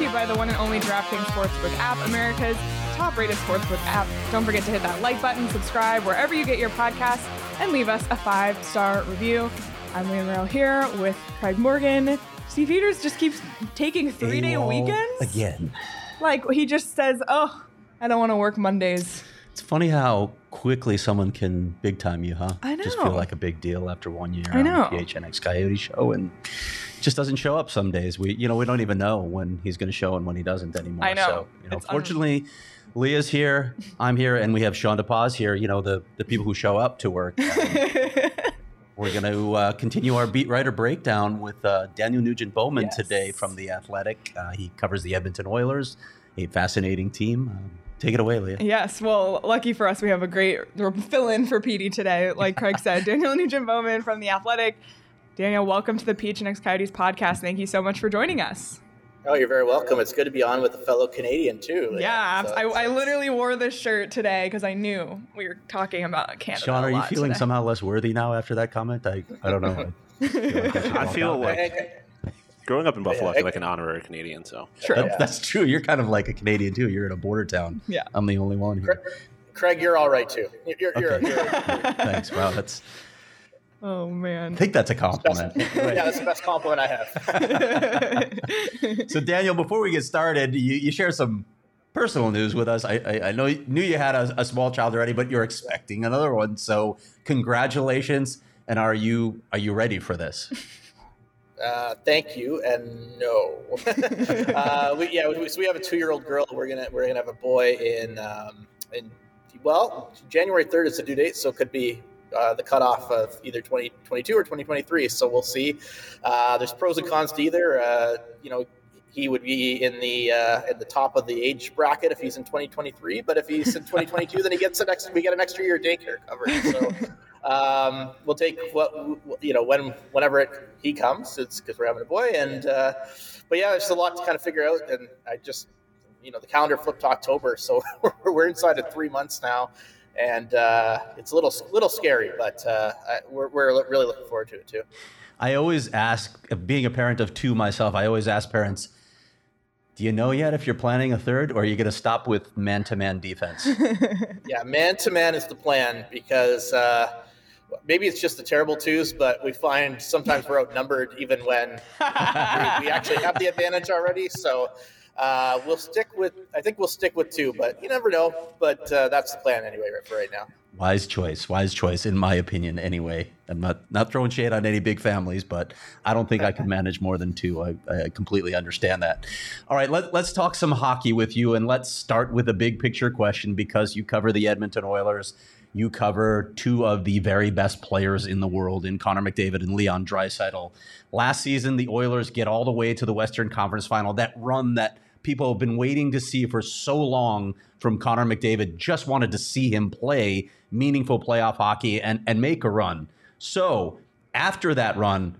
To you by the one and only DraftKings Sportsbook app, America's top rated sportsbook app. Don't forget to hit that like button, subscribe wherever you get your podcasts, and leave us a five star review. I'm Liam Merrill here with Craig Morgan. Steve Peters just keeps taking three day weekends. again. Like, he just says, Oh, I don't want to work Mondays. It's funny how quickly someone can big time you, huh? I know. Just feel like a big deal after one year I on know. the PHNX Coyote show and just doesn't show up some days. We you know, we don't even know when he's gonna show and when he doesn't anymore. I know. So, you know, It's un- fortunately Leah's here, I'm here, and we have Sean DePaz here, you know, the, the people who show up to work. We're going to uh, continue our beat writer breakdown with uh, Daniel Nugent Bowman Yes. today from The Athletic. Uh, he covers the Edmonton Oilers, a fascinating team. Um, take it away, Leah. Yes, well, lucky for us, we have a great fill in for PD today. Like Craig said, Daniel Nugent Bowman from The Athletic. Daniel, welcome to the PHNX Coyotes podcast. Thank you so much for joining us. Oh, you're very welcome. It's good to be on with a fellow Canadian too. Yeah, So I, I literally wore this shirt today because I knew we were talking about Canada. Sean, a are you feeling today. somehow less worthy now after that comment? I, I don't know. I feel like Hey, growing up in Buffalo, I I- feel like an honorary Canadian. So True. That- That's true. You're kind of like a Canadian too. You're in a border town. Yeah. I'm the only one here. Craig, you're all right too. You're, you're, Okay. you're, Thanks. Wow, that's. Oh, man. I think that's a compliment. yeah, that's the best compliment I have. so Daniel, before we get started, you, you share some personal news with us. I, I, I know knew you had a, a small child already, but you're expecting another one. So congratulations! And are you are you ready for this? Uh, thank you, and no. uh, we, yeah, we, so we have a two-year-old girl. We're gonna we're gonna have a boy in um, in well January third is the due date, so it could be. Uh, the cutoff of either 2022 or 2023. So we'll see. Uh, there's pros and cons to either. Uh, you know, he would be in the uh, in the top of the age bracket if he's in 2023. But if he's in 2022, then he gets an extra. We get an extra year daycare coverage. So um, we'll take what you know when whenever it, he comes. It's because we're having a boy, and uh, but yeah, there's a lot to kind of figure out. And I just you know the calendar flipped to October, so we're inside of three months now. And uh, it's a little little scary, but uh, I, we're, we're really looking forward to it too. I always ask, being a parent of two myself, I always ask parents, "Do you know yet if you're planning a third, or are you going to stop with man-to-man defense?" Yeah, man to man is the plan because uh, maybe it's just the terrible twos, but we find sometimes we're outnumbered even when we, we actually have the advantage already. So uh, we'll stick with, I think we'll stick with two, but you never know. But uh, that's the plan anyway right, for right now. Wise choice, wise choice, in my opinion. Anyway, I'm not not throwing shade on any big families, but I don't think I can manage more than two. I, I completely understand that. All right, let, let's talk some hockey with you, and let's start with a big picture question because you cover the Edmonton Oilers. You cover two of the very best players in the world in Connor McDavid and Leon Draisaitl. Last season, the Oilers get all the way to the Western Conference Final. That run that people have been waiting to see for so long from Connor McDavid. Just wanted to see him play meaningful playoff hockey and, and make a run. So after that run,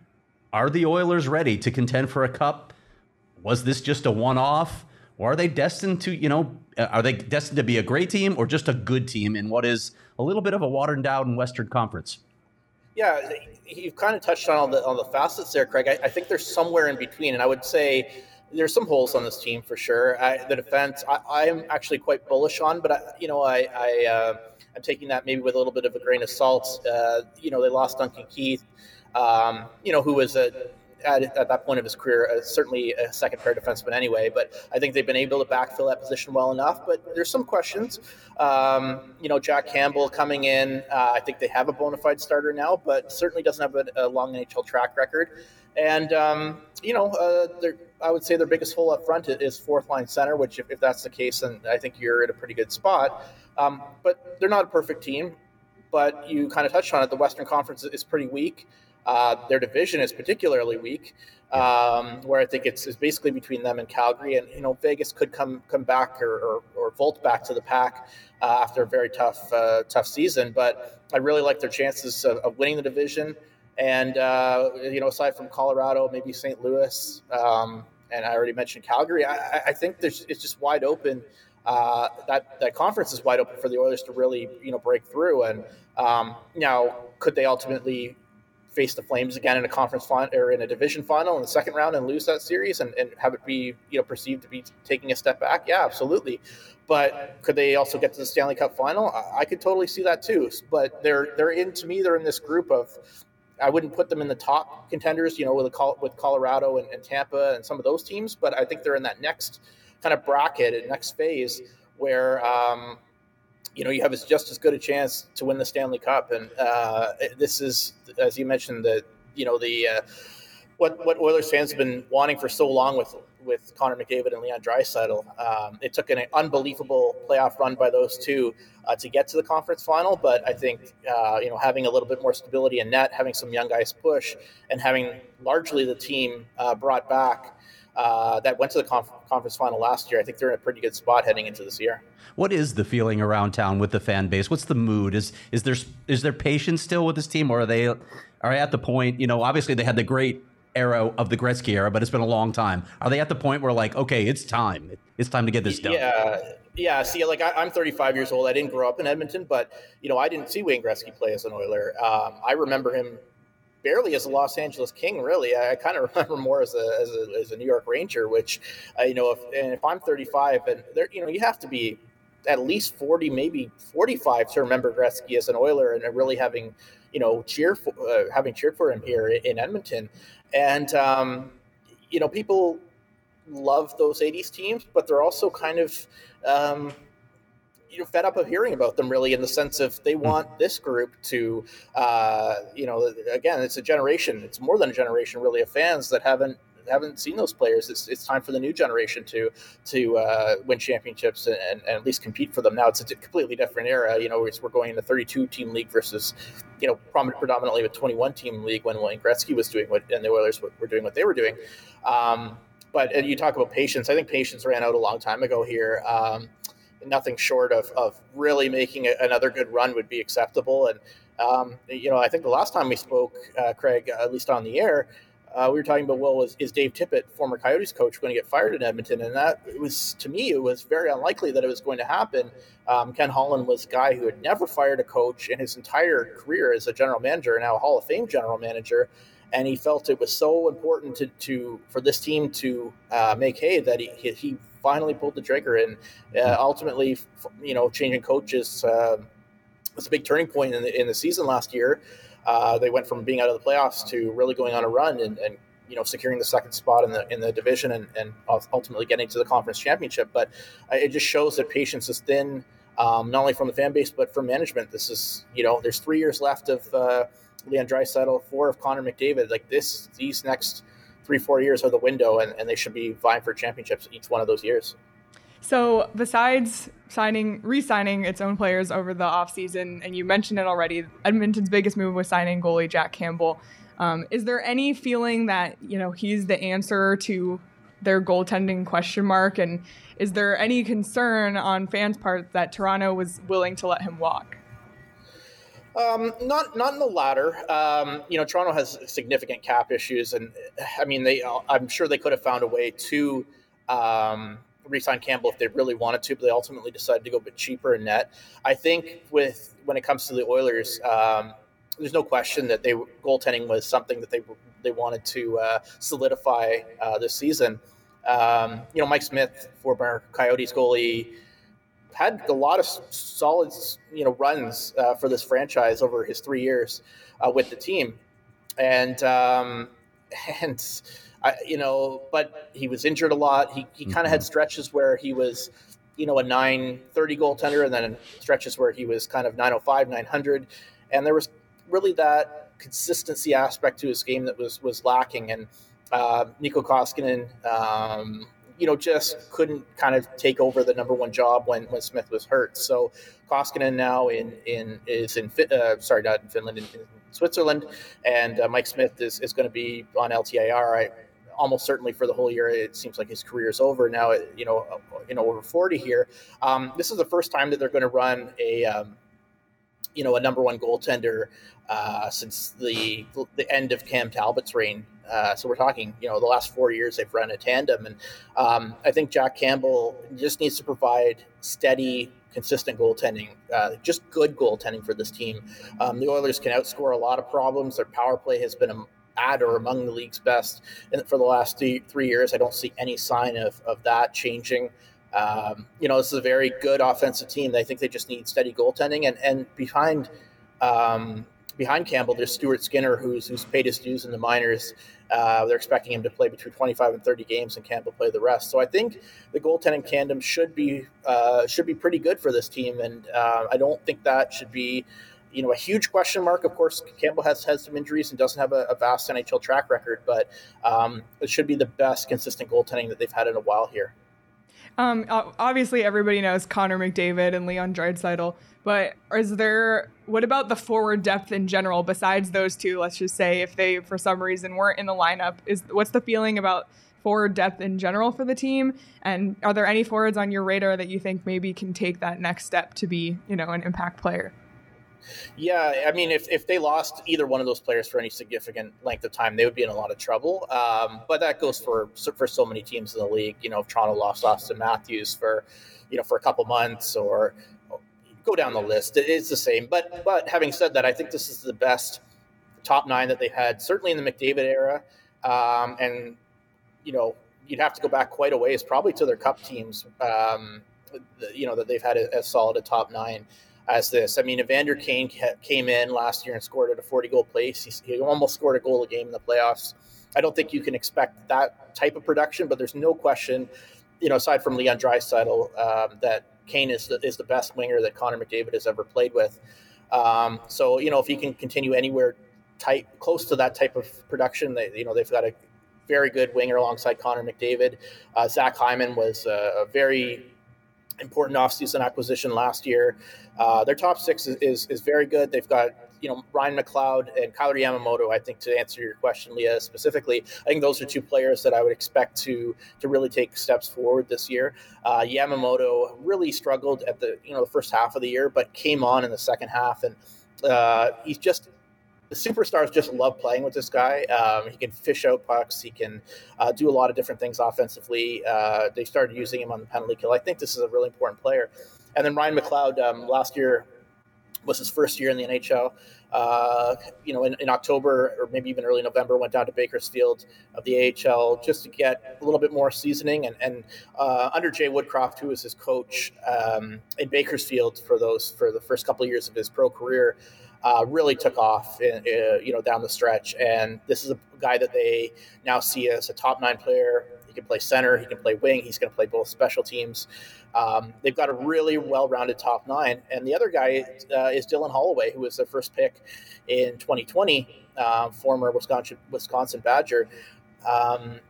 are the Oilers ready to contend for a cup? Was this just a one off? Or are they destined to, you know, uh, are they destined to be a great team or just a good team in what is a little bit of a watered down Western Conference? yeah, you've kind of touched on all the the facets there, Craig. I, I think there's somewhere in between, and I would say there's some holes on this team for sure. I, the defense, I, am actually quite bullish on, but I, you know, I, I uh, I'm taking that maybe with a little bit of a grain of salt. Uh, you know, they lost Duncan Keith, um, you know, who was a at, at, that point of his career, uh, certainly a second pair defenseman anyway. But I think they've been able to backfill that position well enough. But there's some questions. Um, you know, Jack Campbell coming in, uh, I think they have a bona fide starter now, but certainly doesn't have a, a long NHL track record. And um, you know, uh, I would say their biggest hole up front is fourth line center. Which, if, if that's the case, then I think you're in a pretty good spot. Um, but they're not a perfect team. But you kind of touched on it. The Western Conference is pretty weak. Uh, their division is particularly weak, um, where I think it's, it's, basically between them and Calgary. And you know, Vegas could come come back or, or, or vault back to the pack uh, after a very tough uh, tough season. But I really like their chances of, of winning the division. And uh, you know, aside from Colorado, maybe St. Louis, um, and I already mentioned Calgary, I, I think there's, it's just wide open. Uh, that that conference is wide open for the Oilers to really you know break through. And um, now, could they ultimately face the Flames again in a conference final or in a division final in the second round and lose that series and, and have it be you know perceived to be taking a step back? Yeah, absolutely. But could they also get to the Stanley Cup final? I, I could totally see that too. But they're they're in to me they're in this group of I wouldn't put them in the top contenders, you know, with with Colorado and, and, Tampa and some of those teams, but I think they're in that next kind of bracket and next phase where, um, you know, you have just as good a chance to win the Stanley Cup. And uh, this is, as you mentioned, the you know the uh, what what Oilers fans have been wanting for so long with with Connor McDavid and Leon Draisaitl. Um, it took an unbelievable playoff run by those two uh, to get to the conference final, but I think uh, you know having a little bit more stability in net, having some young guys push, and having largely the team uh, brought back. Uh, that went to the conf- conference final last year. I think they're in a pretty good spot heading into this year. What is the feeling around town with the fan base? What's the mood? Is is there is there patience still with this team, or are they are at the point? You know, obviously they had the great era of the Gretzky era, but it's been a long time. Are they at the point where like, okay, it's time. It's time to get this done. Yeah. Yeah, see, like I, am 35 years old. I didn't grow up in Edmonton, but you know, I didn't see Wayne Gretzky play as an Oiler. Um, I remember him barely as a Los Angeles King. Really, I, I kind of remember more as a, as a, as a New York Ranger. Which, uh, you know, if and if I'm 35, and there, you know, you have to be at least 40, maybe 45 to remember Gretzky as an Oiler and really having, you know, cheer for, uh, having cheered for him here in Edmonton. And, um, you know, people love those 80s teams, but they're also kind of, um, you know, fed up of hearing about them really in the sense of they hmm. want this group to, uh, you know, again, it's a generation, it's more than a generation really of fans that haven't haven't seen those players. It's, it's time for the new generation to to uh, win championships and, and, at least compete for them. Now it's a completely different era. You know, we're going into 32 team league versus you know predominantly a 21 team league when Wayne Gretzky was doing what and the Oilers were doing what they were doing. Um, but you talk about patience. I think patience ran out a long time ago here. Um, nothing short of, of really making a, another good run would be acceptable. And um, you know, I think the last time we spoke, uh, Craig, at least on the air, uh, we were talking about well, is Dave Tippett, former Coyotes coach, going to get fired in Edmonton? And that was to me, it was very unlikely that it was going to happen. Um, Ken Holland was a guy who had never fired a coach in his entire career as a general manager, now a Hall of Fame general manager, and he felt it was so important to, to for this team to uh, make hay that he, he finally pulled the trigger and uh, ultimately, you know, changing coaches uh, was a big turning point in the, in the season last year. Uh, they went from being out of the playoffs to really going on a run and, and you know securing the second spot in the in the division and, and ultimately getting to the conference championship. But it just shows that patience is thin, um, not only from the fan base but from management. This is you know there's three years left of uh, Leon Draisaitl, four of Connor McDavid. Like this, these next three four years are the window, and, and they should be vying for championships each one of those years. So besides signing, re-signing its own players over the offseason, and you mentioned it already, Edmonton's biggest move was signing goalie Jack Campbell. Um, is there any feeling that you know he's the answer to their goaltending question mark? And is there any concern on fans' part that Toronto was willing to let him walk? Um, not not in the latter. Um, you know, Toronto has significant cap issues, and I mean, they. I'm sure they could have found a way to um, re-sign Campbell if they really wanted to, but they ultimately decided to go a bit cheaper in net. I think with when it comes to the Oilers, um, there's no question that they goaltending was something that they they wanted to uh, solidify uh, this season. Um, you know, Mike Smith, former Coyotes goalie, had a lot of solid you know runs uh, for this franchise over his three years uh, with the team, and um, and I, you know, but he was injured a lot. He he kind of had stretches where he was you know a 930 goaltender and then stretches where he was kind of 905 900 and there was really that consistency aspect to his game that was was lacking. And uh, Mikko Koskinen um, you know just couldn't kind of take over the number one job when when Smith was hurt so Koskinen now in in is in uh, sorry not in Finland in, in Switzerland and uh, Mike Smith is, is going to be on LTIR I, almost certainly for the whole year. It seems like his career is over now. You know, you know, over forty here. Um, this is the first time that they're going to run a, um, you know, a number one goaltender uh, since the the end of Cam Talbot's reign. Uh, so we're talking, you know, the last four years they've run a tandem, and um, I think Jack Campbell just needs to provide steady, consistent goaltending, uh, just good goaltending for this team. Um, the Oilers can outscore a lot of problems. Their power play has been at or among the league's best for the last three, three years. I don't see any sign of, of that changing. Um, you know, this is a very good offensive team. I think they just need steady goaltending. And, and behind um, behind Campbell, there's Stuart Skinner, who's who's paid his dues in the minors. Uh, they're expecting him to play between 25 and 30 games, and Campbell play the rest. So I think the goaltending tandem should be uh, should be pretty good for this team, and uh, I don't think that should be you know, a huge question mark. Of course, Campbell has had some injuries and doesn't have a, a vast NHL track record, but um, it should be the best consistent goaltending that they've had in a while here. Um, obviously, everybody knows Connor McDavid and Leon Draisaitl, but is there? What about the forward depth in general? Besides those two, let's just say if they for some reason weren't in the lineup, is what's the feeling about forward depth in general for the team? And are there any forwards on your radar that you think maybe can take that next step to be, you know, an impact player? Yeah, I mean, if, if they lost either one of those players for any significant length of time, they would be in a lot of trouble. Um, but that goes for for so many teams in the league. You know, if Toronto lost Auston Matthews for, you know, for a couple months, or go down the list, it's the same. But but having said that, I think this is the best top nine that they've had, certainly in the McDavid era, um, and you know, you'd have to go back quite a ways, probably to their Cup teams. Um, you know that they've had as solid a top nine as this. I mean, Evander Kane came in last year and scored at a 40 goal pace. He, he almost scored a goal a game in the playoffs. I don't think you can expect that type of production, but there's no question, you know, aside from Leon Draisaitl, um, that Kane is the, is the best winger that Connor McDavid has ever played with. Um, so, you know, if he can continue anywhere tight, close to that type of production, they, you know, they've got a very good winger alongside Connor McDavid. Uh, Zach Hyman was a, a very important offseason acquisition last year. Uh, their top six is, is, is, very good. They've got you know Ryan McLeod and Kailer Yamamoto. I think to answer your question, Leah, specifically, I think those are two players that I would expect to to really take steps forward this year. Uh, Yamamoto really struggled at the you know the first half of the year, but came on in the second half, and uh, he's just the superstars just love playing with this guy. Um, he can fish out pucks. He can uh, do a lot of different things offensively. Uh, they started using him on the penalty kill. I think this is a really important player. And then Ryan McLeod um, last year was his first year in the NHL. Uh, you know, in, in, October or maybe even early November, went down to Bakersfield of the AHL just to get a little bit more seasoning. And, and uh, under Jay Woodcroft, who was his coach um, in Bakersfield for those for the first couple of years of his pro career, uh, really took off, in, uh, you know, down the stretch. And this is a guy that they now see as a top nine player. He can play center, he can play wing, he's going to play both special teams. Um, they've got a really well-rounded top nine, and the other guy uh, is Dylan Holloway, who was their first pick in 2020, uh, former Wisconsin Wisconsin Badger. Um,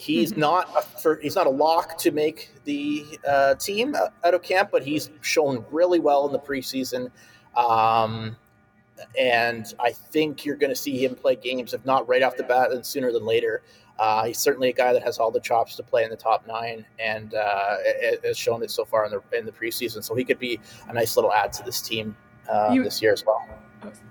he's mm-hmm. not a, for, he's not a lock to make the uh, team out of camp, but he's shown really well in the preseason. Um, and I think you're going to see him play games, if not right off the bat, then sooner than later. Uh, he's certainly a guy that has all the chops to play in the top nine, and uh, has shown it so far in the in the preseason. So he could be a nice little add to this team uh, you, this year as well.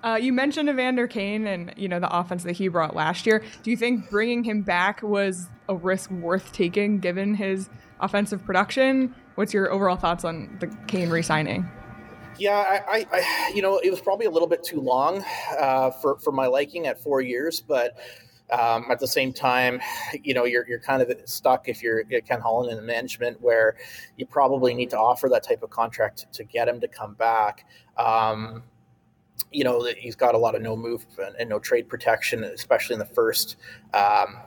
Uh, you mentioned Evander Kane and you know the offense that he brought last year. Do you think bringing him back was a risk worth taking given his offensive production? What's your overall thoughts on the Kane re-signing? Yeah, I, I, I, you know, it was probably a little bit too long uh, for for my liking at four years, but um, at the same time, you know, you're you're kind of stuck if you're Ken Holland in the management, where you probably need to offer that type of contract to get him to come back. Um, you know, he's got a lot of no move and no trade protection, especially in the first. Um,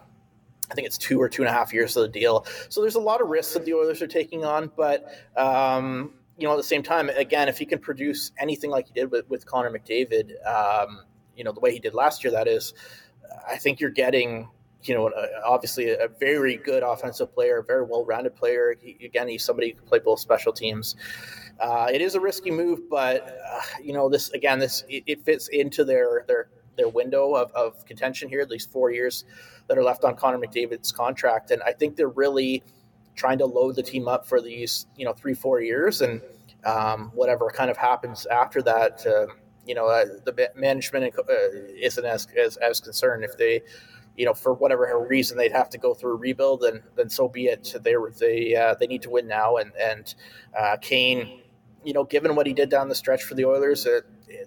I think it's two or two and a half years of the deal. So there's a lot of risks that the Oilers are taking on, but um, you know, at the same time, again, if he can produce anything like he did with, with Connor McDavid, um, you know, the way he did last year, that is, I think you're getting, you know, obviously a, very good offensive player, very well-rounded player. He, again, he's somebody who can play both special teams. Uh, it is a risky move, but uh, you know, this again, this it, it, fits into their their their window of, of contention here. At least four years that are left on Connor McDavid's contract, and I think they're really trying to load the team up for these, you know, three four years, and um, whatever kind of happens after that. Uh, you know, uh, the management uh, isn't as, as as concerned if they you know, for whatever reason they'd have to go through a rebuild, then then so be it. They they uh, they need to win now, and and uh, Kane, you know, given what he did down the stretch for the Oilers, uh,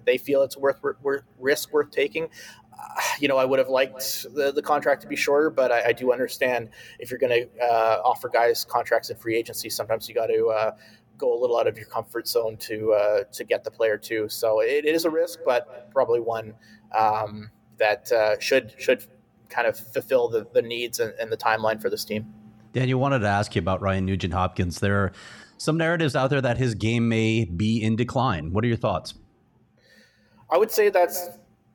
they feel it's worth, worth risk worth taking. Uh, you know, I would have liked the, the contract to be shorter, but I, I do understand if you're going to uh, offer guys contracts in free agency, sometimes you got to uh, go a little out of your comfort zone to uh, to get the player too. So it, it is a risk, but probably one um, that uh, should should kind of fulfill the, the needs and, and the timeline for this team. Daniel wanted to ask you about Ryan Nugent Hopkins. There are some narratives out there that his game may be in decline. What are your thoughts? I would say that's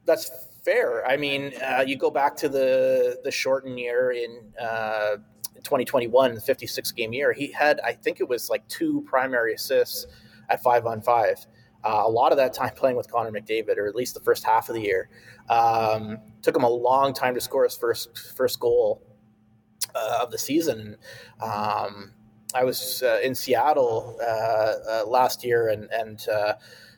that's fair. I mean, uh, you go back to the the shortened year in uh, 2021, the 56 game year. He had, I think it was like two primary assists at five on five. Uh, a lot of that time playing with Connor McDavid, or at least the first half of the year. Um, took him a long time to score his first first goal uh, of the season. Um, I was uh, in Seattle uh, uh, last year, and and uh,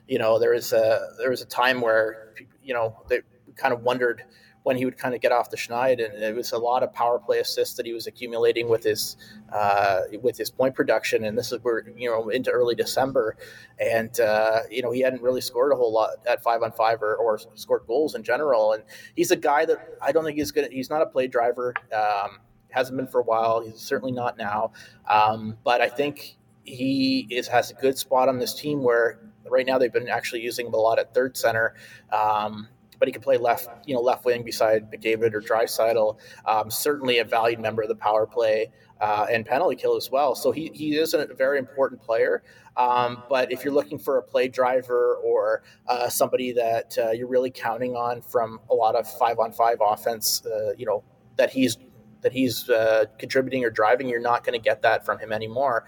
you know there was a there was a time where you know they kind of wondered when he would kind of get off the schneid, and it was a lot of power play assists that he was accumulating with his uh, with his point production. And this is where you know into early December, and uh, you know he hadn't really scored a whole lot at five on five or, or scored goals in general. And he's a guy that I don't think he's good. He's not a play driver. Um, hasn't been for a while. He's certainly not now. Um, but I think he is has a good spot on this team where right now they've been actually using him a lot at third center. Um, but he can play left, you know, left wing beside McDavid or Draisaitl. Um, certainly a valued member of the power play uh, and penalty kill as well. So he, he is a very important player. Um, but if you're looking for a play driver or uh, somebody that uh, you're really counting on from a lot of five on five offense, uh, you know, that he's that he's uh, contributing or driving, you're not going to get that from him anymore.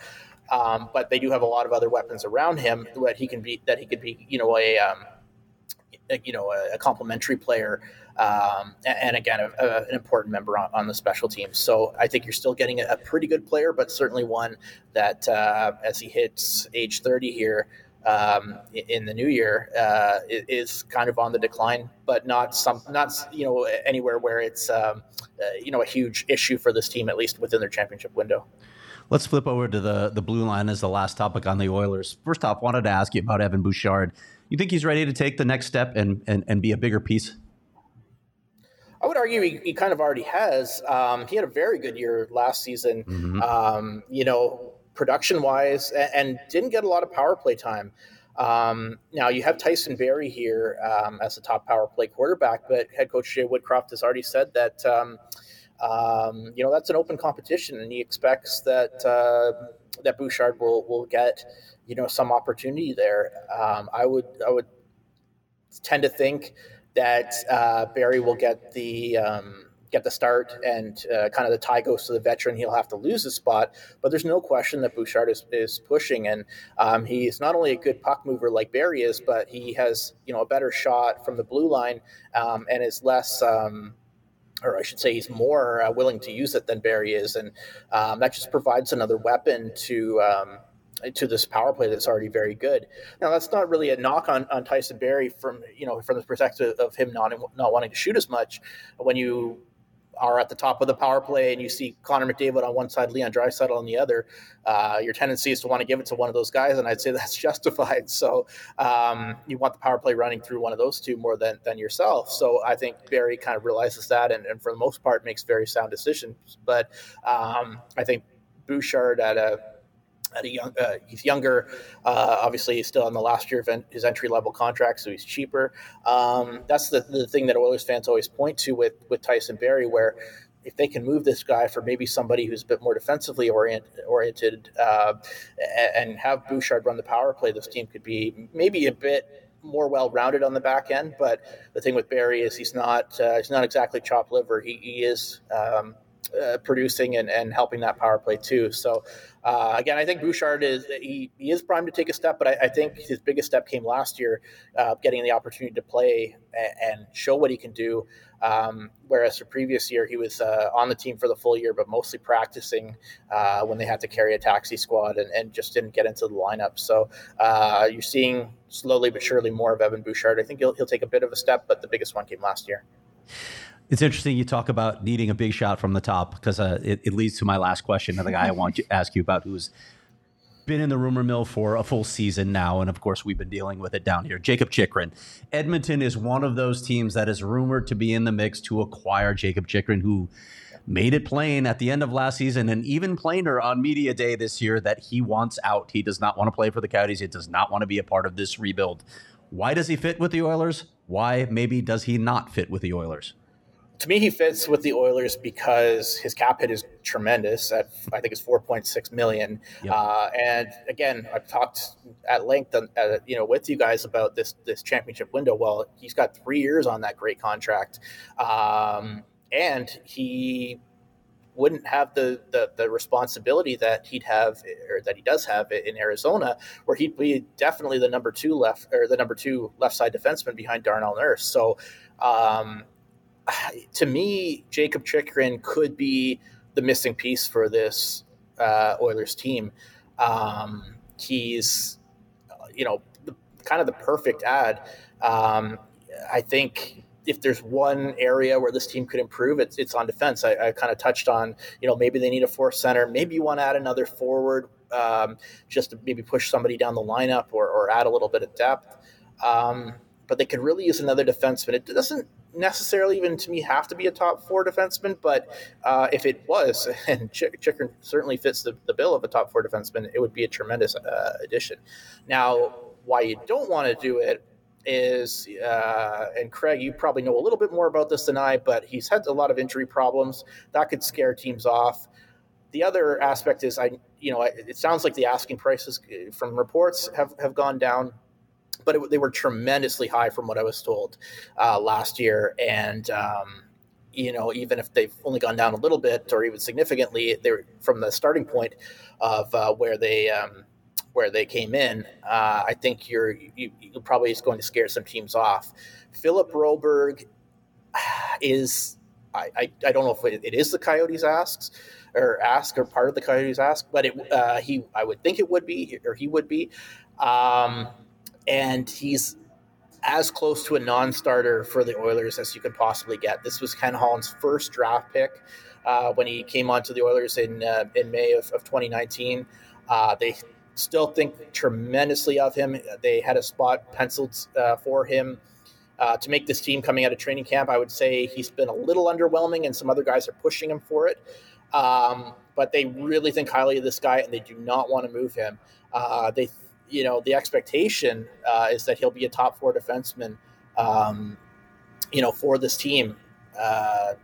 Um, but they do have a lot of other weapons around him that he can be that he could be, you know, a um, you know a, a complementary player um, and again a, a, an important member on, on, the special team so i think you're still getting a, pretty good player but certainly one that uh, as he hits age 30 here um, in the new year uh, is kind of on the decline but not some not you know anywhere where it's um, uh, you know a huge issue for this team at least within their championship window Let's flip over to the the blue line as the last topic on the Oilers. First off, wanted to ask you about Evan Bouchard. You think he's ready to take the next step and and, and be a bigger piece? I would argue he, he kind of already has. Um, he had a very good year last season. Mm-hmm. Um, you know, production wise, and, and, didn't get a lot of power play time. Um, now you have Tyson Barrie here um, as a top power play quarterback, but head coach Jay Woodcroft has already said that um, you know that's an open competition, and he expects that uh, that Bouchard will will get you know some opportunity there. Um, I would I would tend to think that uh, Barrie will get the um, get the start, and uh, kind of the tie goes to the veteran. He'll have to lose his spot, but there's no question that Bouchard is, is pushing, and um, he's not only a good puck mover like Barrie is, but he has you know a better shot from the blue line um, and is less. Um, or I should say, he's more uh, willing to use it than Barrie is, and um, that just provides another weapon to um, to this power play that's already very good. Now that's not really a knock on, on Tyson Barrie from you know from the perspective of him not not wanting to shoot as much. When you are at the top of the power play and you see Connor McDavid on one side, Leon Draisaitl on the other, uh, your tendency is to want to give it to one of those guys, and I'd say that's justified. So um, you want the power play running through one of those two more than, than yourself. So I think Barrie kind of realizes that, and, and for the most part makes very sound decisions. But um, I think Bouchard at a at a young, uh, he's younger. Uh, obviously, he's still on the last year of en- his entry level contract, so he's cheaper. Um, that's the, the thing that Oilers fans always point to with with Tyson Barrie, where if they can move this guy for maybe somebody who's a bit more defensively orient, oriented uh, and have Bouchard run the power play, this team could be maybe a bit more well-rounded on the back end. But the thing with Barrie is he's not uh, he's not exactly chop liver. He, he is. Um, uh, producing and, and helping that power play too. So uh, again, I think Bouchard is he, he is primed to take a step, but I, I think his biggest step came last year, uh, getting the opportunity to play and, and show what he can do. Um, whereas the previous year he was uh, on the team for the full year, but mostly practicing uh, when they had to carry a taxi squad and, and just didn't get into the lineup. So uh, you're seeing slowly but surely more of Evan Bouchard. I think he'll, he'll take a bit of a step, but the biggest one came last year. It's interesting you talk about needing a big shot from the top because uh, it, it, leads to my last question. The guy I want to ask you about who's been in the rumor mill for a full season now, and of course we've been dealing with it down here. Jakob Chychrun, Edmonton is one of those teams that is rumored to be in the mix to acquire Jakob Chychrun, who made it plain at the end of last season and even plainer on media day this year that he wants out. He does not want to play for the Coyotes. He does not want to be a part of this rebuild. Why does he fit with the Oilers? Why maybe does he not fit with the Oilers? To me, he fits with the Oilers because his cap hit is tremendous. At I think it's four point six million. Yep. Uh, and again, I've talked at length, uh, you know, with you guys about this this championship window. Well, he's got three years on that great contract, um, and he wouldn't have the, the, the responsibility that he'd have or that he does have in Arizona, where he'd be definitely the number two left or the number two left side defenseman behind Darnell Nurse. So. Um, to me, Jakob Chychrun could be the missing piece for this uh, Oilers team. Um, he's, you know, the, kind of the perfect ad. Um, I think if there's one area where this team could improve, it's, it's on defense. I, I kind of touched on, you know, maybe they need a fourth center. Maybe you want to add another forward um, just to maybe push somebody down the lineup or, or add a little bit of depth. Um, but they could really use another defenseman. It doesn't necessarily even to me have to be a top four defenseman, but uh, if it was, and Ch- certainly fits the, the bill of a top four defenseman, it would be a tremendous uh, addition. Now, why you don't want to do it is, uh, and Craig, you probably know a little bit more about this than I, but he's had a lot of injury problems that could scare teams off. The other aspect is, I, you know, it sounds like the asking prices uh, from reports have, have gone down but it, they were tremendously high from what I was told uh, last year. And, um, you know, even if they've only gone down a little bit or even significantly, they're from the starting point of uh, where they um, where they came in. Uh, I think you're you, you probably is going to scare some teams off. Philip Broberg is I, I, don't know if it, it is the Coyotes asks or ask or part of the Coyotes ask, but it uh, he I would think it would be or he would be. Um, and he's as close to a non-starter for the Oilers as you could possibly get. This was Ken Holland's first draft pick uh, when he came onto the Oilers in uh, in May of, of 2019. Uh, they still think tremendously of him. They had a spot penciled uh, for him. Uh, to make this team coming out of training camp, I would say he's been a little underwhelming, and some other guys are pushing him for it. Um, but they really think highly of this guy, and they do not want to move him. Uh, they you know, the expectation uh, is that he'll be a top four defenseman, um, you know, for this team. Uh,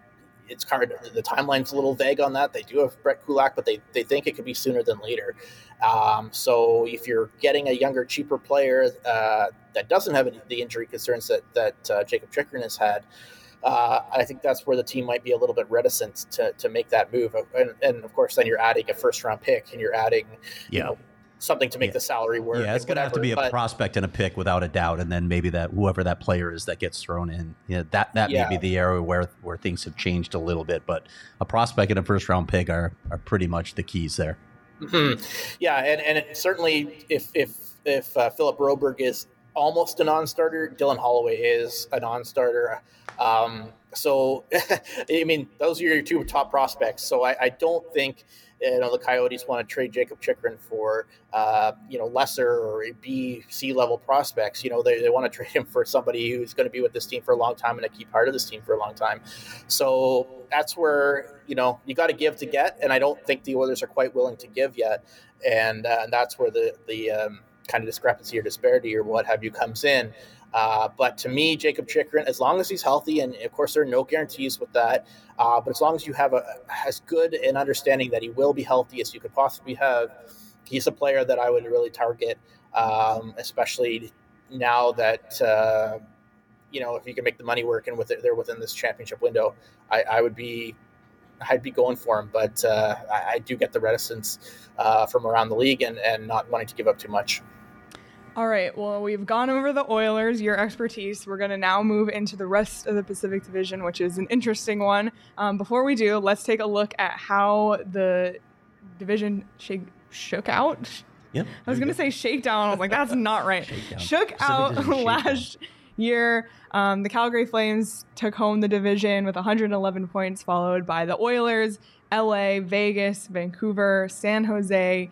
it's kind of the timeline's a little vague on that. They do have Brett Kulak, but they, they think it could be sooner than later. Um, so if you're getting a younger, cheaper player uh, that doesn't have any, the injury concerns that that uh, Jakob Chychrun has had, uh, I think that's where the team might be a little bit reticent to, to make that move. And, and of course, then you're adding a first round pick and you're adding, yeah. you know, something to make yeah. the salary work. Yeah, it's going to have to be a but, prospect and a pick without a doubt, and then maybe that whoever that player is that gets thrown in. Yeah, that that yeah. may be the area where where things have changed a little bit, but a prospect and a first round pick are are pretty much the keys there. Mm-hmm. Yeah, and and certainly if if if uh, Philip Broberg is almost a non-starter. Dylan Holloway is a non-starter. Um, so, I mean, those are your two top prospects. So I, I don't think you know the Coyotes want to trade Jakob Chychrun for uh, you know lesser or B C level prospects. You know they, they want to trade him for somebody who's going to be with this team for a long time and a key part of this team for a long time. So that's where you know you got to give to get, and I don't think the Oilers are quite willing to give yet, and, uh, that's where the the um, kind of discrepancy or disparity or what have you comes in. Uh, but to me, Jakob Chychrun, as long as he's healthy, and of course there are no guarantees with that, uh, but as long as you have a as good an understanding that he will be healthy as you could possibly have, he's a player that I would really target, um, especially now that uh, you know if you can make the money work and with it, they're within this championship window, I, I would be I'd be going for him. But uh, I, I, do get the reticence uh, from around the league and, and not wanting to give up too much. All right. Well, we've gone over the Oilers, your expertise. We're going to now move into the rest of the Pacific Division, which is an interesting one. Um, before we do, let's take a look at how the division shake, shook out. Yep. I was going to say shakedown. I was like, that's not right. Shook Pacific out last year. Um, the Calgary Flames took home the division with 111 points, followed by the Oilers, LA, Vegas, Vancouver, San Jose,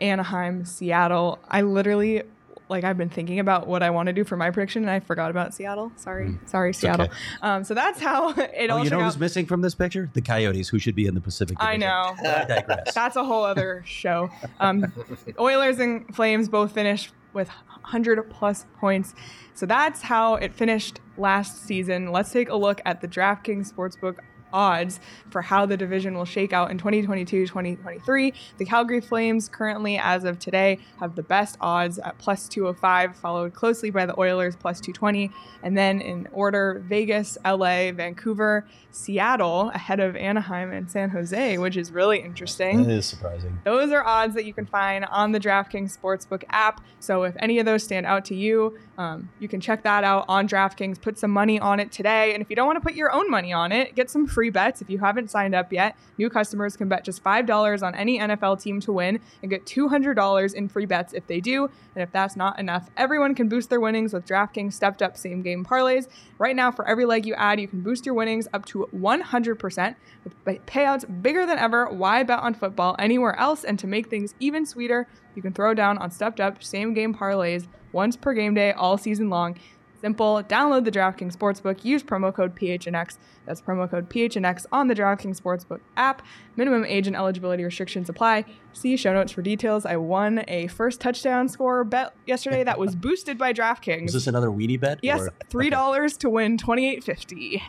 Anaheim, Seattle. I literally like I've been thinking about what I want to do for my prediction, and I forgot about Seattle. Sorry, mm. sorry, Seattle. Okay. Um, so that's how it oh, all. You know who's out. missing from this picture? The Coyotes, who should be in the Pacific. Division. I know. I digress. That's a whole other show. Um, Oilers and Flames both finished with 100 plus points. So that's how it finished last season. Let's take a look at the DraftKings Sportsbook odds for how the division will shake out in 2022 2023. The Calgary Flames, currently, as of today, have the best odds at plus 205, followed closely by the Oilers, plus 220. And then in order, Vegas, LA, Vancouver, Seattle, ahead of Anaheim and San Jose, which is really interesting. It is surprising. Those are odds that you can find on the DraftKings Sportsbook app. So if any of those stand out to you, um, you can check that out on DraftKings. Put some money on it today. And if you don't want to put your own money on it, get some free bets. If you haven't signed up yet, new customers can bet just $5 on any NFL team to win and get $200 in free bets if they do. And if that's not enough, everyone can boost their winnings with DraftKings stepped up same game parlays. Right now, for every leg you add, you can boost your winnings up to 100% with payouts bigger than ever. Why bet on football anywhere else? And to make things even sweeter, you can throw down on stepped up same game parlays once per game day all season long. Simple. Download the DraftKings Sportsbook. Use promo code PHNX. That's promo code PHNX on the DraftKings Sportsbook app. Minimum age and eligibility restrictions apply. See show notes for details. I won a first touchdown score bet yesterday that was boosted by DraftKings. Is this another weenie bet? Yes, or? three dollars to win twenty eight fifty.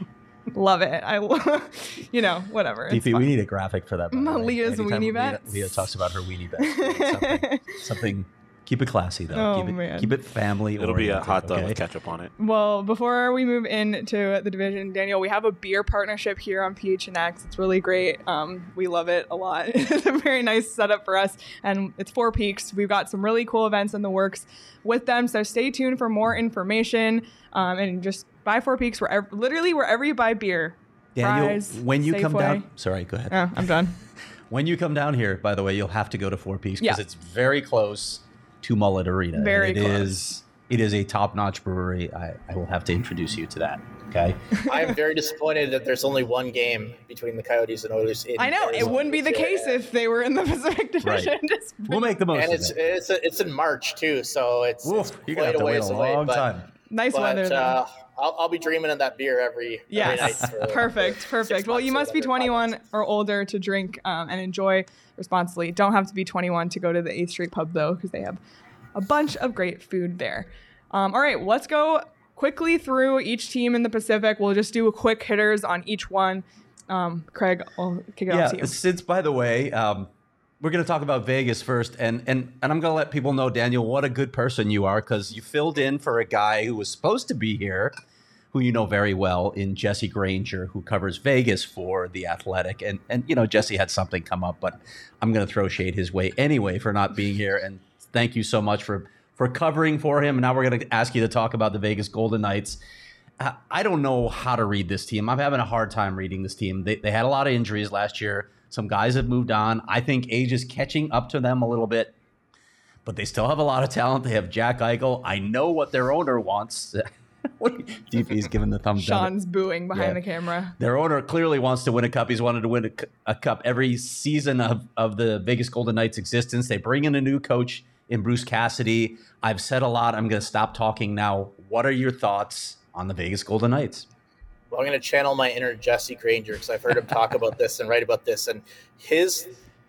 Love it. I, you know, whatever. DP, we need a graphic for that. Leah's weenie bet. Leah, Leah, talks about her weenie bet. something, something Keep it classy though. Oh, keep it man. keep it family. It'll be a hot dog okay? with ketchup on it. Well, before we move into the division, Daniel, we have a beer partnership here on PHNX. It's really great. Um, we love it a lot. it's a very nice setup for us, and it's Four Peaks. We've got some really cool events in the works with them. So stay tuned for more information um, and just buy Four Peaks wherever, literally wherever you buy beer. Daniel, Fries, when you Safeway. come down, sorry, go ahead. Oh, I'm done. when you come down here, by the way, you'll have to go to Four Peaks because yeah. it's very close to Mullet Arena. Very it close. is it is a top notch brewery. I, I will have to introduce you to that. Okay. I am very disappointed that there's only one game between the Coyotes and Oilers. I know it wouldn't be the case if they were in the Pacific Division. Right. we'll make the most. And it's it. it's a, it's in March too, so it's, Oof, it's you're gonna have to wait a long away, time. Nice but, weather. Uh, I'll, I'll, be dreaming of that beer every, yes. every night. perfect, perfect. Well, you must be 21 or older to drink um, and enjoy responsibly. Don't have to be 21 to go to the 8th Street Pub though, because they have a bunch of great food there. Um, all right, let's go quickly through each team in the Pacific. We'll just do a quick hitters on each one. Um, Craig, I'll kick it yeah, off to you. Since, by the way, um, we're going to talk about Vegas first, and and and I'm going to let people know, Daniel, what a good person you are because you filled in for a guy who was supposed to be here, who you know very well, in Jesse Granger, who covers Vegas for the Athletic, and and you know Jesse had something come up, but I'm going to throw shade his way anyway for not being here, and thank you so much for for covering for him. And now we're going to ask you to talk about the Vegas Golden Knights. I don't know how to read this team. I'm having a hard time reading this team. They, they had a lot of injuries last year. Some guys have moved on. I think age is catching up to them a little bit. but they still have a lot of talent. They have Jack Eichel. I know what their owner wants. DP's giving the thumbs down. Sean's booing behind Yeah. the camera. Their owner clearly wants to win a cup. He's wanted to win a, a cup every season of, of the Vegas Golden Knights' existence. They bring in a new coach in Bruce Cassidy. I've said a lot. I'm going to stop talking now. What are your thoughts on the Vegas Golden Knights? Well, I'm going to channel my inner Jesse Granger because I've heard him talk about this and write about this. And his,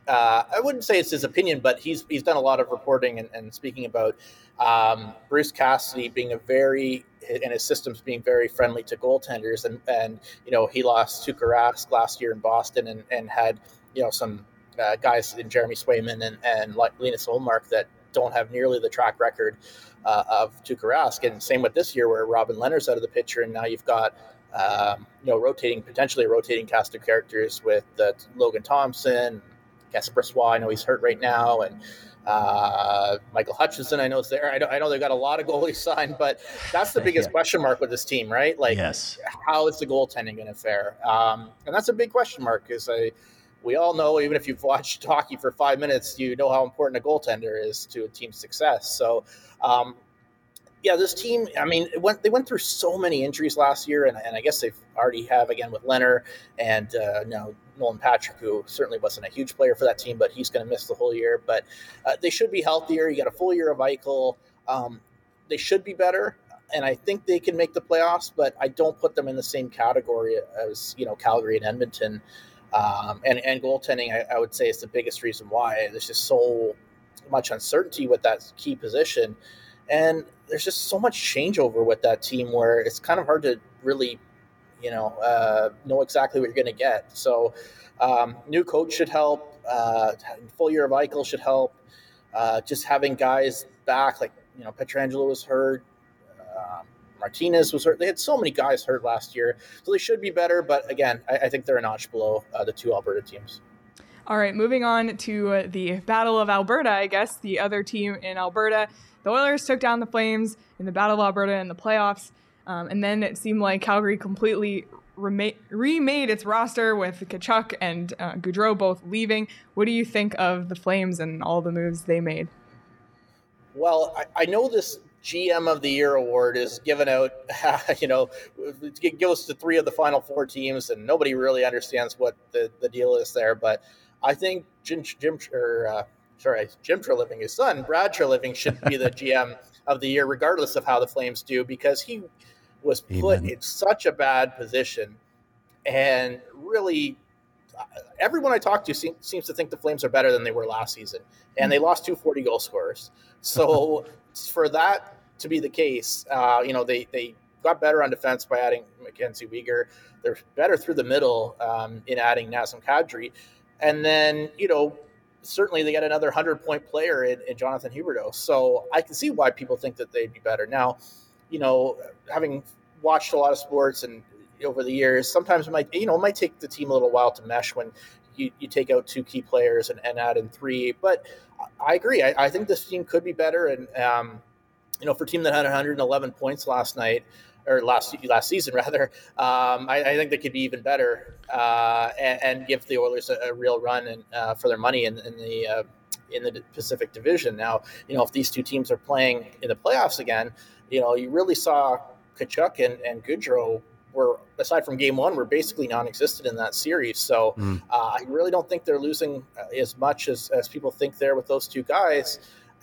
uh, I wouldn't say it's his opinion, but he's he's done a lot of reporting and, and speaking about um, Bruce Cassidy being a very and his systems being very friendly to goaltenders. And and you know he lost Tuukka Rask last year in Boston and and had you know some uh, guys in Jeremy Swayman and and Linus Ullmark that don't have nearly the track record uh, of Tuukka Rask. And same with this year where Robin Lehner's out of the picture, and now you've got um, you know, rotating potentially rotating cast of characters with uh, Logan Thompson, Casper Brossoit. I know he's hurt right now, and uh, Michael Hutchinson. I know is there. I know, I know they've got a lot of goalies signed, but that's the biggest yeah. question mark with this team, right? Like, yes. how is the goaltending going to fare? Um, and that's a big question mark because I. We all know, even if you've watched hockey for five minutes, you know how important a goaltender is to a team's success. So, um, yeah, this team. I mean, went, they went through so many injuries last year, and, and I guess they've already have again with Lehner and uh, now Nolan Patrick, who certainly wasn't a huge player for that team, but he's going to miss the whole year. But uh, they should be healthier. You got a full year of Eichel. Um, they should be better, and I think they can make the playoffs. But I don't put them in the same category as you know Calgary and Edmonton. Um, and and goaltending, I, I would say, is the biggest reason why there's just so much uncertainty with that key position. And there's just so much changeover with that team where it's kind of hard to really, you know, uh, know exactly what you're going to get. So, um, new coach should help. Uh, full year of Eichel should help. Uh, just having guys back, like you know, Pietrangelo was hurt. Um, Martinez was hurt. They had so many guys hurt last year, so they should be better. But again, I, I think they're a notch below uh, the two Alberta teams. All right, moving on to uh, the Battle of Alberta, I guess, the other team in Alberta. The Oilers took down the Flames in the Battle of Alberta in the playoffs, um, and then it seemed like Calgary completely rema- remade its roster with Tkachuk and uh, Gaudreau both leaving. What do you think of the Flames and all the moves they made? Well, I, I know this GM of the Year award is given out, you know, it goes to three of the final four teams, and nobody really understands what the, the deal is there. But I think Jim, Jim or uh, sorry, Jim Treliving, his son, Brad Treliving, should be the GM of the year, regardless of how the Flames do, because he was put Amen. in such a bad position. And really, everyone I talk to seems, seems to think the Flames are better than they were last season. And they lost two 40 goal scorers. So for that to be the case, uh, you know, they, they got better on defense by adding Mackenzie Weegar. They're better through the middle um, in adding Nazem Kadri. And then, you know, certainly they got another 100 point player in, in Jonathan Huberdeau. So I can see why people think that they'd be better. Now, you know, having watched a lot of sports and over the years, sometimes it might, you know, it might take the team a little while to mesh when you, you take out two key players and, and add in three. But I agree. I, I think this team could be better. And, um, you know, for a team that had 111 points last night, or last last season rather. Um, I, I, think they could be even better uh, and, and, give the Oilers a, a real run and, uh, for their money in, in the uh, in the Pacific Division. Now, you know, if these two teams are playing in the playoffs again, you know, you really saw Tkachuk and, and Gaudreau were aside from game one were basically non-existent in that series. So mm. uh, I really don't think they're losing as much as, as people think there with those two guys.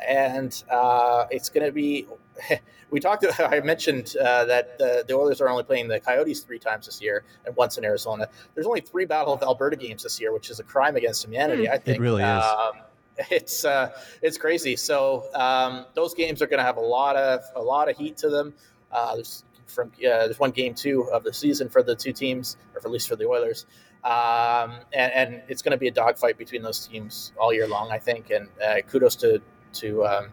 And uh, it's going to be we talked. I mentioned uh, that the, the, Oilers are only playing the Coyotes three times this year and once in Arizona. There's only three Battle of Alberta games this year, which is a crime against humanity. Mm. I think it really is. Um, it's uh, it's crazy. So um, those games are going to have a lot of a lot of heat to them. Uh, there's from uh, there's one game two of the season for the two teams, or at least for the Oilers. Um, and, and, it's going to be a dogfight between those teams all year long, I think. And uh, kudos to to um,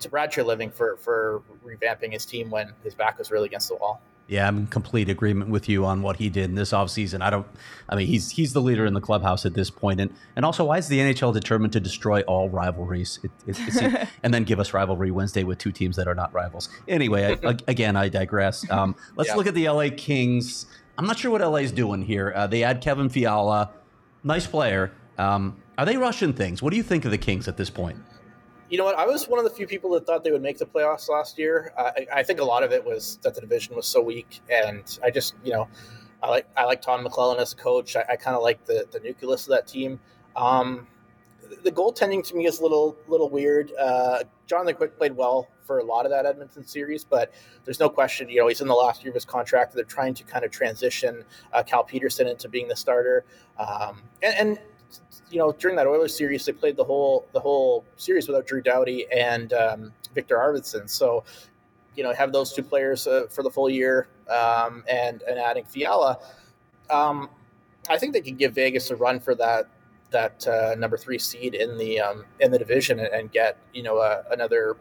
to Brad Treliving for for revamping his team when his back was really against the wall. Yeah, I'm in complete agreement with you on what he did in this offseason. I don't I mean he's he's the leader in the clubhouse at this point and and also why is the NHL determined to destroy all rivalries it, it, and then give us rivalry Wednesday with two teams that are not rivals. Anyway, I, again I digress. Um, let's yeah. look at the LA Kings. I'm not sure what LA's doing here. Uh, they add Kevin Fiala, nice player. Um, are they rushing things? What do you think of the Kings at this point? You know what? I was one of the few people that thought they would make the playoffs last year. Uh, I, I, think a lot of it was that the division was so weak, and I just, you know, I like I like Tom McLellan as a coach. I, I kind of like the the nucleus of that team. Um, the goaltending to me is a little little weird. Uh, Jonathan Quick played well for a lot of that Edmonton series, but there's no question, you know, he's in the last year of his contract. They're trying to kind of transition uh, Cal Petersen into being the starter, um, and, and, you know, during that Oilers series, they played the whole the whole series without Drew Doughty and um, Viktor Arvidsson. So, you know, have those two players uh, for the full year, um, and and adding Fiala. Um, I think they could give Vegas a run for that that uh, number three seed in the um, in the division and, and get you know uh, another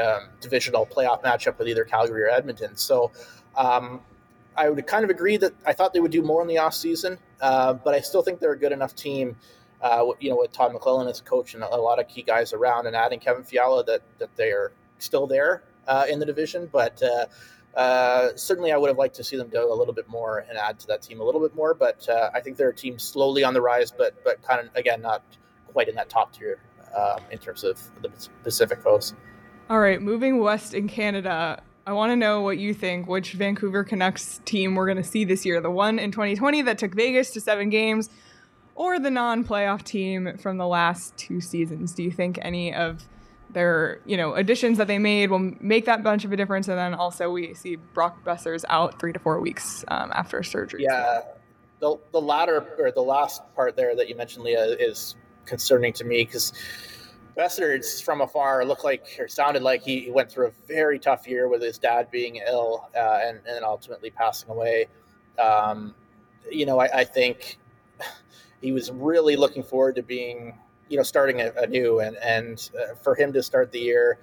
um, divisional playoff matchup with either Calgary or Edmonton. So um, I would kind of agree that I thought they would do more in the off season, uh, but I still think they're a good enough team. Uh, you know, with Todd McLellan as coach and a lot of key guys around, and adding Kevin Fiala, that that they are still there uh, in the division. But uh, uh, certainly, I would have liked to see them do a little bit more and add to that team a little bit more. But uh, I think they're a team slowly on the rise, but but kind of again not quite in that top tier um, in terms of the Pacific foes. All right, moving west in Canada. I want to know what you think. Which Vancouver Canucks team we're going to see this year? The one in 2020 that took Vegas to seven games, or the non-playoff team from the last two seasons? Do you think any of their you know additions that they made will make that bunch of a difference. And then also we see Brock Boeser's out three to four weeks um, after surgery. Yeah, the the latter or the last part there that you mentioned, Leah, is concerning to me because. Boeser, from afar, looked like or sounded like he went through a very tough year with his dad being ill uh, and, and ultimately passing away. Um, you know, I, I think he was really looking forward to being you know, starting a anew, and and uh, for him to start the year,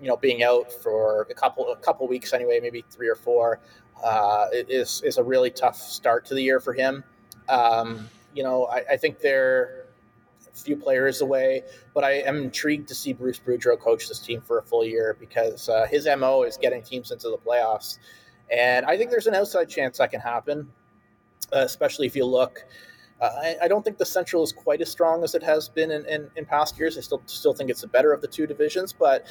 you know, being out for a couple a couple weeks anyway, maybe three or four, uh, is is a really tough start to the year for him. Um, you know, I, I think they're a few players away, but I am intrigued to see Bruce Boudreau coach this team for a full year because uh, his mo is getting teams into the playoffs, and I think there's an outside chance that can happen, uh, especially if you look. Uh, I, I, don't think the Central is quite as strong as it has been in, in, in, past years. I still still think it's the better of the two divisions, but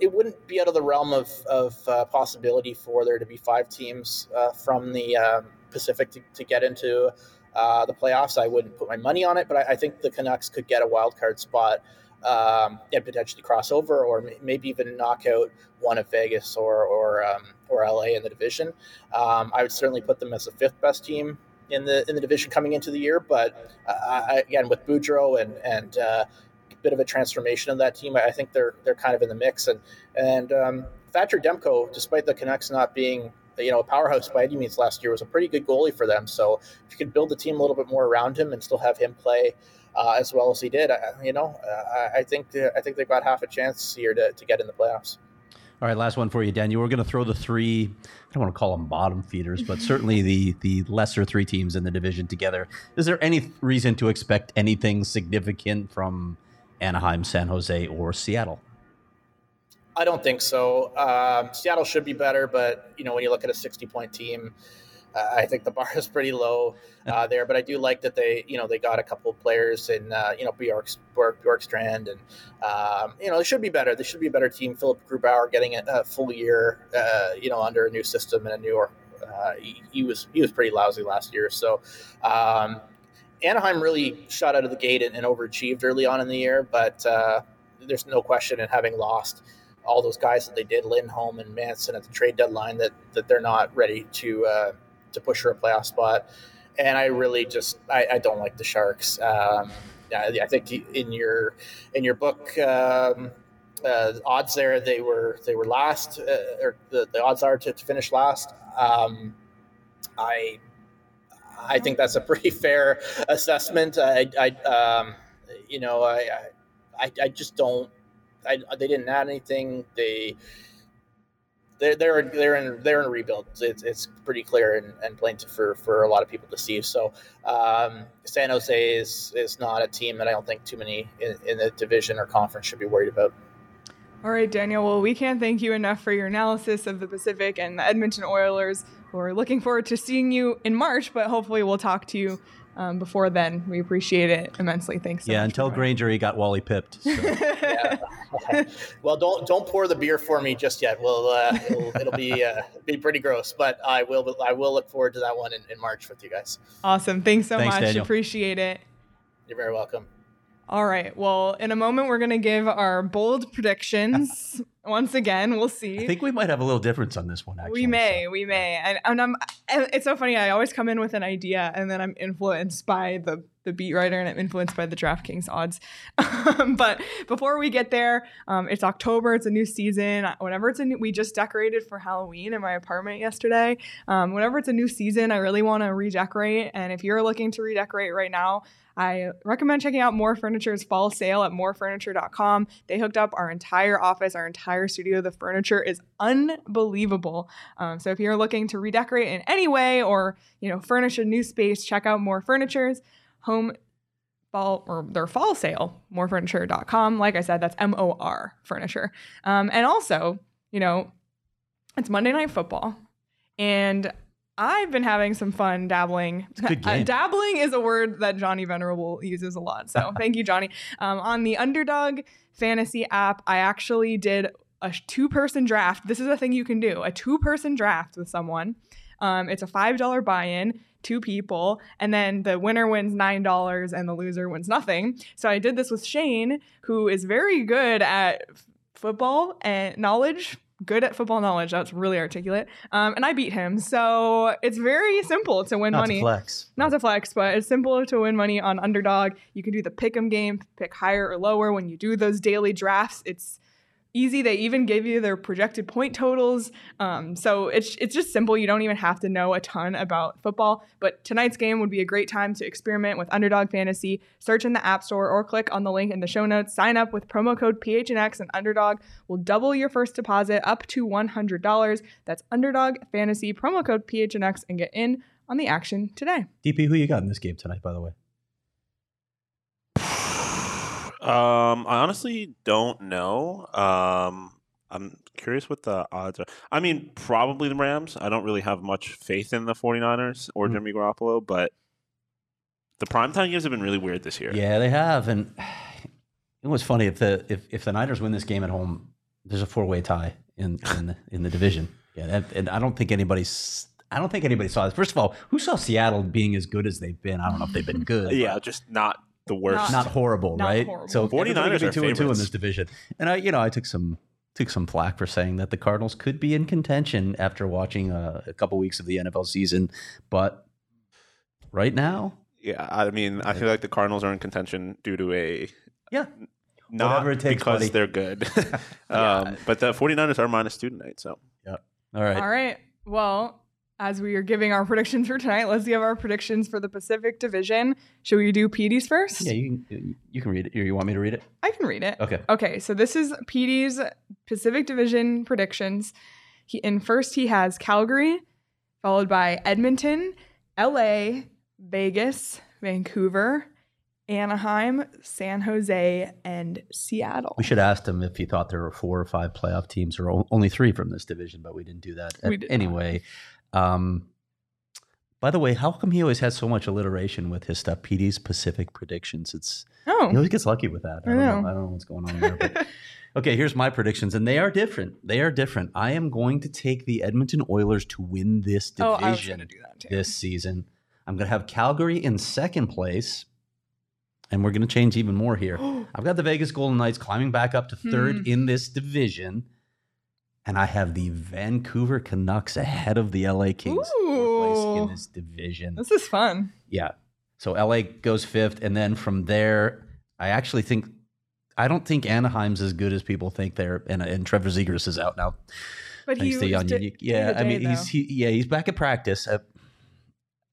it wouldn't be out of the realm of, of uh, possibility for there to be five teams uh, from the um, Pacific to, to, get into uh, the playoffs. I wouldn't put my money on it, but I, I think the Canucks could get a wild card spot um, and potentially cross over, or maybe even knock out one of Vegas or or um, or LA in the division. Um, I would certainly put them as the fifth best team in the in the division coming into the year. But uh, again, with Boudreau and and uh, a bit of a transformation of that team, I think they're they're kind of in the mix. And and um, Thatcher Demko, despite the Canucks not being you know a powerhouse by any means last year, was a pretty good goalie for them. So if you could build the team a little bit more around him and still have him play. Uh, as well as he did, uh, you know, uh, I think uh, I think they've got half a chance here to, to get in the playoffs. All right, last one for you, Dan. You were going to throw the three. I don't want to call them bottom feeders, but certainly the the lesser three teams in the division together. Is there any reason to expect anything significant from Anaheim, San Jose, or Seattle? I don't think so. Um, Seattle should be better, but you know when you look at a sixty point team, uh, I think the bar is pretty low uh, there, but I do like that they, you know, they got a couple of players in, uh, you know, Bjork, Bjork, Bjorkstrand, and um, you know, they should be better. They should be a better team. Philipp Grubauer getting a, a full year, uh, you know, under a new system and a new. Uh, he, he, was he was pretty lousy last year, so. Um, Anaheim really shot out of the gate and, and overachieved early on in the year, but uh, there's no question in having lost all those guys that they did, Lindholm and Manson at the trade deadline, that that they're not ready to uh, to push for a playoff spot. And I really just I, I don't like the Sharks. Um, I, I, think in your in your book. Um, uh, odds there they were they were last uh, or the, the odds are to, to finish last um, i i think that's a pretty fair assessment i i um, you know I, I i just don't I, they didn't add anything they they're they're they're in they're in a rebuild. It's, it's pretty clear and, and plain to, for for a lot of people to see. So um, San Jose is is not a team that I don't think too many in, in the division or conference should be worried about. All right, Daniel. Well, we can't thank you enough for your analysis of the Pacific and the Edmonton Oilers. We're looking forward to seeing you in March, but hopefully we'll talk to you um, before then, we appreciate it immensely. Thanks. So yeah, much until for Granger, he got Wally pipped. So. yeah. well, don't don't pour the beer for me just yet. Well, uh, it'll, it'll be uh, be pretty gross, but I will I will look forward to that one in, in March with you guys. Awesome. Thanks so Thanks, much. Daniel. Appreciate it. You're very welcome. All right. Well, in a moment, we're going to give our bold predictions. Once again, we'll see. I think we might have a little difference on this one. Actually, we may, so. we may, and, and I'm. and It's so funny. I always come in with an idea, and then I'm influenced by the the beat writer, and I'm influenced by the DraftKings odds. but before we get there, um, it's October. It's a new season. Whenever it's a new, we just decorated for Halloween in my apartment yesterday. Um, whenever it's a new season, I really want to redecorate. And if you're looking to redecorate right now, I recommend checking out More Furniture's fall sale at morefurniture.com. They hooked up our entire office, our entire studio. The furniture is unbelievable. Um, so if you're looking to redecorate in any way or you know furnish a new space, check out More Furniture's home fall or their fall sale, morefurniture.com. Like I said, that's M O R furniture. Um, and also, you know, it's Monday Night Football, and I've been having some fun dabbling. Uh, dabbling is a word that Johnny Venerable uses a lot. So thank you, Johnny. Um, on the Underdog Fantasy app, I actually did a two person draft. This is a thing you can do a two person draft with someone. Um, it's a $5 buy in, two people, and then the winner wins $9 and the loser wins nothing. So I did this with Shane, who is very good at football and knowledge. Good at football knowledge. That's really articulate. Um, and I beat him. So it's very simple to win Not money to flex. not to flex, but it's simple to win money on underdog. You can do the pick 'em game, pick higher or lower when you do those daily drafts. It's easy. They even give you their projected point totals. Um, so it's it's just simple. You don't even have to know a ton about football. But tonight's game would be a great time to experiment with Underdog Fantasy. Search in the App Store or click on the link in the show notes. Sign up with promo code PHNX and Underdog will double your first deposit up to $100. That's Underdog Fantasy promo code PHNX and get in on the action today. DP, who you got in this game tonight? By the way, Um, I honestly don't know. Um, I'm curious what the odds are. I mean, probably the Rams. I don't really have much faith in the 49ers or Mm. Jimmy Garoppolo, but the primetime games have been really weird this year. yeah, they have, and it was funny if the if, if the Niners win this game at home, there's a four way tie in in the, in the division. Yeah, that, and I don't think anybody's. I don't think anybody saw this. First of all, who saw Seattle being as good as they've been? I don't know if they've been good. Yeah, just not the worst. not horrible, Not right? horrible. So 49ers everybody could be are two and two in this division. And I, you know, I took some took some flack for saying that the Cardinals could be in contention after watching uh, a couple weeks of the NFL season, but right now, yeah, I mean, I feel like the Cardinals are in contention due to a yeah, not Whatever it takes, because buddy. they're good. um, but the 49ers are minus two tonight, so yeah. All right. All right. Well, as we are giving our predictions for tonight, let's give our predictions for the Pacific Division. Should we do PD's first? Yeah, you can you can read it. You want me to read it? I can read it. Okay. Okay, so this is PD's Pacific Division predictions. He in first he has Calgary, followed by Edmonton, LA, Vegas, Vancouver, Anaheim, San Jose, and Seattle. We should ask him if he thought there were four or five playoff teams or only three from this division, but we didn't do that. Did anyway, um, by the way, how come he always has so much alliteration with his stuff? PD's Pacific predictions. It's oh. he Oh, always gets lucky with that. I, I don't know. know. I don't know what's going on there. But okay, here's my predictions, and they are different. They are different. I am going to take the Edmonton Oilers to win this oh, division I was do that too. this season. I'm going to have Calgary in second place, and we're going to change even more here. I've got the Vegas Golden Knights climbing back up to third Hmm. in this division, and I have the Vancouver Canucks ahead of the LA Kings in place in this division. This is fun. Yeah. So LA goes fifth, and then from there, I actually think I don't think Anaheim's as good as people think they're, and, and Trevor Zegras is out now. But Thanks he to was Jan di- Unique. Yeah, I mean, he's he, yeah, he's back at practice. Uh,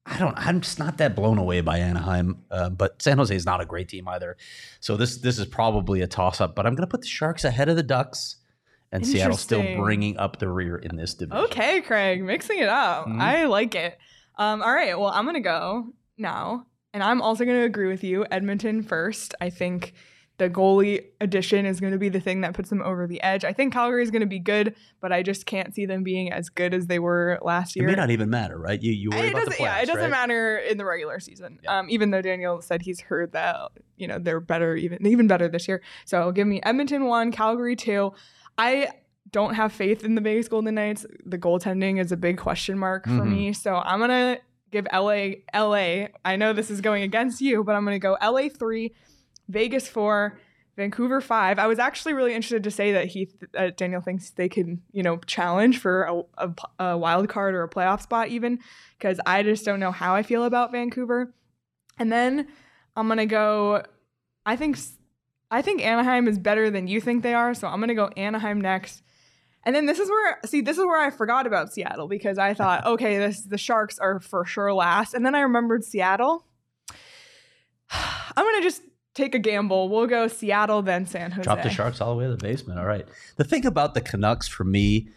I don't. I'm just not that blown away by Anaheim, uh, but San Jose is not a great team either. So this this is probably a toss up. But I'm going to put the Sharks ahead of the Ducks, and Seattle still bringing up the rear in this division. Okay, Craig, mixing it up. Mhm. I like it. Um, all right, well, I'm gonna go now, and I'm also gonna agree with you. Edmonton first. I think the goalie addition is going to be the thing that puts them over the edge. I think Calgary is going to be good, but I just can't see them being as good as they were last year. It may not even matter, right? You you worry it about the doesn't, yeah, it doesn't right? matter in the regular season. Yeah. Um, even though Daniel said he's heard that you know they're better, even even better this year. So give me Edmonton one, Calgary two. I don't have faith in the Vegas Golden Knights. The goaltending is a big question mark for Mhm. me. So I'm gonna give LA LA. I know this is going against you, but I'm gonna go LA three, Vegas four. Vancouver five. I was actually really interested to say that he, uh, Daniel thinks they can, you know, challenge for a, a, a wild card or a playoff spot even, because I just don't know how I feel about Vancouver. And then I'm gonna go. I think I think Anaheim is better than you think they are, so I'm gonna go Anaheim next. And then this is where see this is where I forgot about Seattle because I thought okay this the Sharks are for sure last, and then I remembered Seattle. I'm gonna just take a gamble. We'll go Seattle then San Jose. Drop the Sharks all the way to the basement. All right. The thing about the Canucks for me,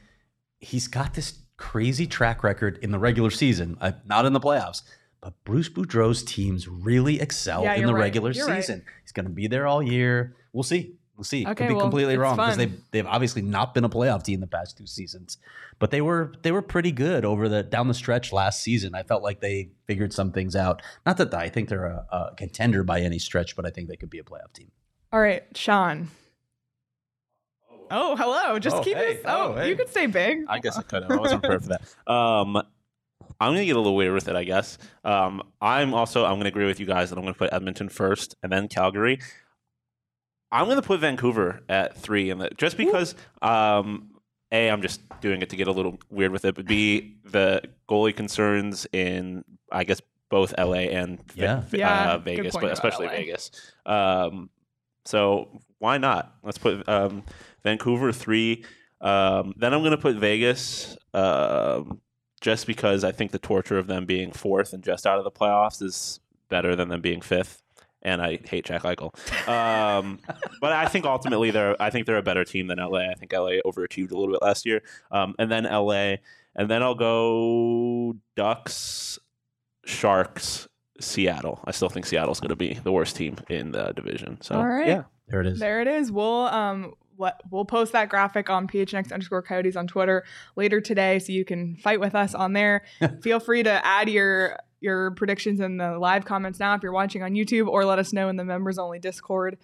he's got this crazy track record in the regular season, uh, not in the playoffs. But Bruce Boudreau's teams really excel Yeah, in the right. regular You're right. season. He's going to be there all year. We'll see. We'll see. Okay, Could be well, completely wrong because they've they've obviously not been a playoff team the past two seasons, but they were they were pretty good over the down the stretch last season. I felt like they figured some things out. Not that I think they're a, a contender by any stretch, but I think they could be a playoff team. All right, Sean. Oh, hello. Just Oh, keep hey. this. Oh, Oh, hey. you could stay big. I guess I could. I wasn't prepared for that. Um, I'm gonna get a little weird with it, I guess. Um, I'm also I'm gonna agree with you guys that I'm gonna put Edmonton first and then Calgary. I'm gonna put Vancouver at three, and just because um, a I'm just doing it to get a little weird with it, but b the goalie concerns in I guess both LA and Yeah. Ve- Yeah, uh, Vegas, but especially LA. Vegas. Um, so why not? Let's put um, Vancouver three. Um, then I'm going to put Vegas um, just because I think the torture of them being fourth and just out of the playoffs is better than them being fifth. And I hate Jack Eichel. Um, but I think ultimately they're I think they're a better team than LA. I think LA overachieved a little bit last year. Um, and then LA, and then I'll go Ducks, Sharks, Seattle. I still think Seattle's going to be the worst team in the division. So All right. yeah, There it is. There it is. We'll um let, we'll post that graphic on phnx underscore coyotes on Twitter later today, so you can fight with us on there. Feel free to add your your predictions in the live comments now if you're watching on YouTube, or let us know in the members only Discord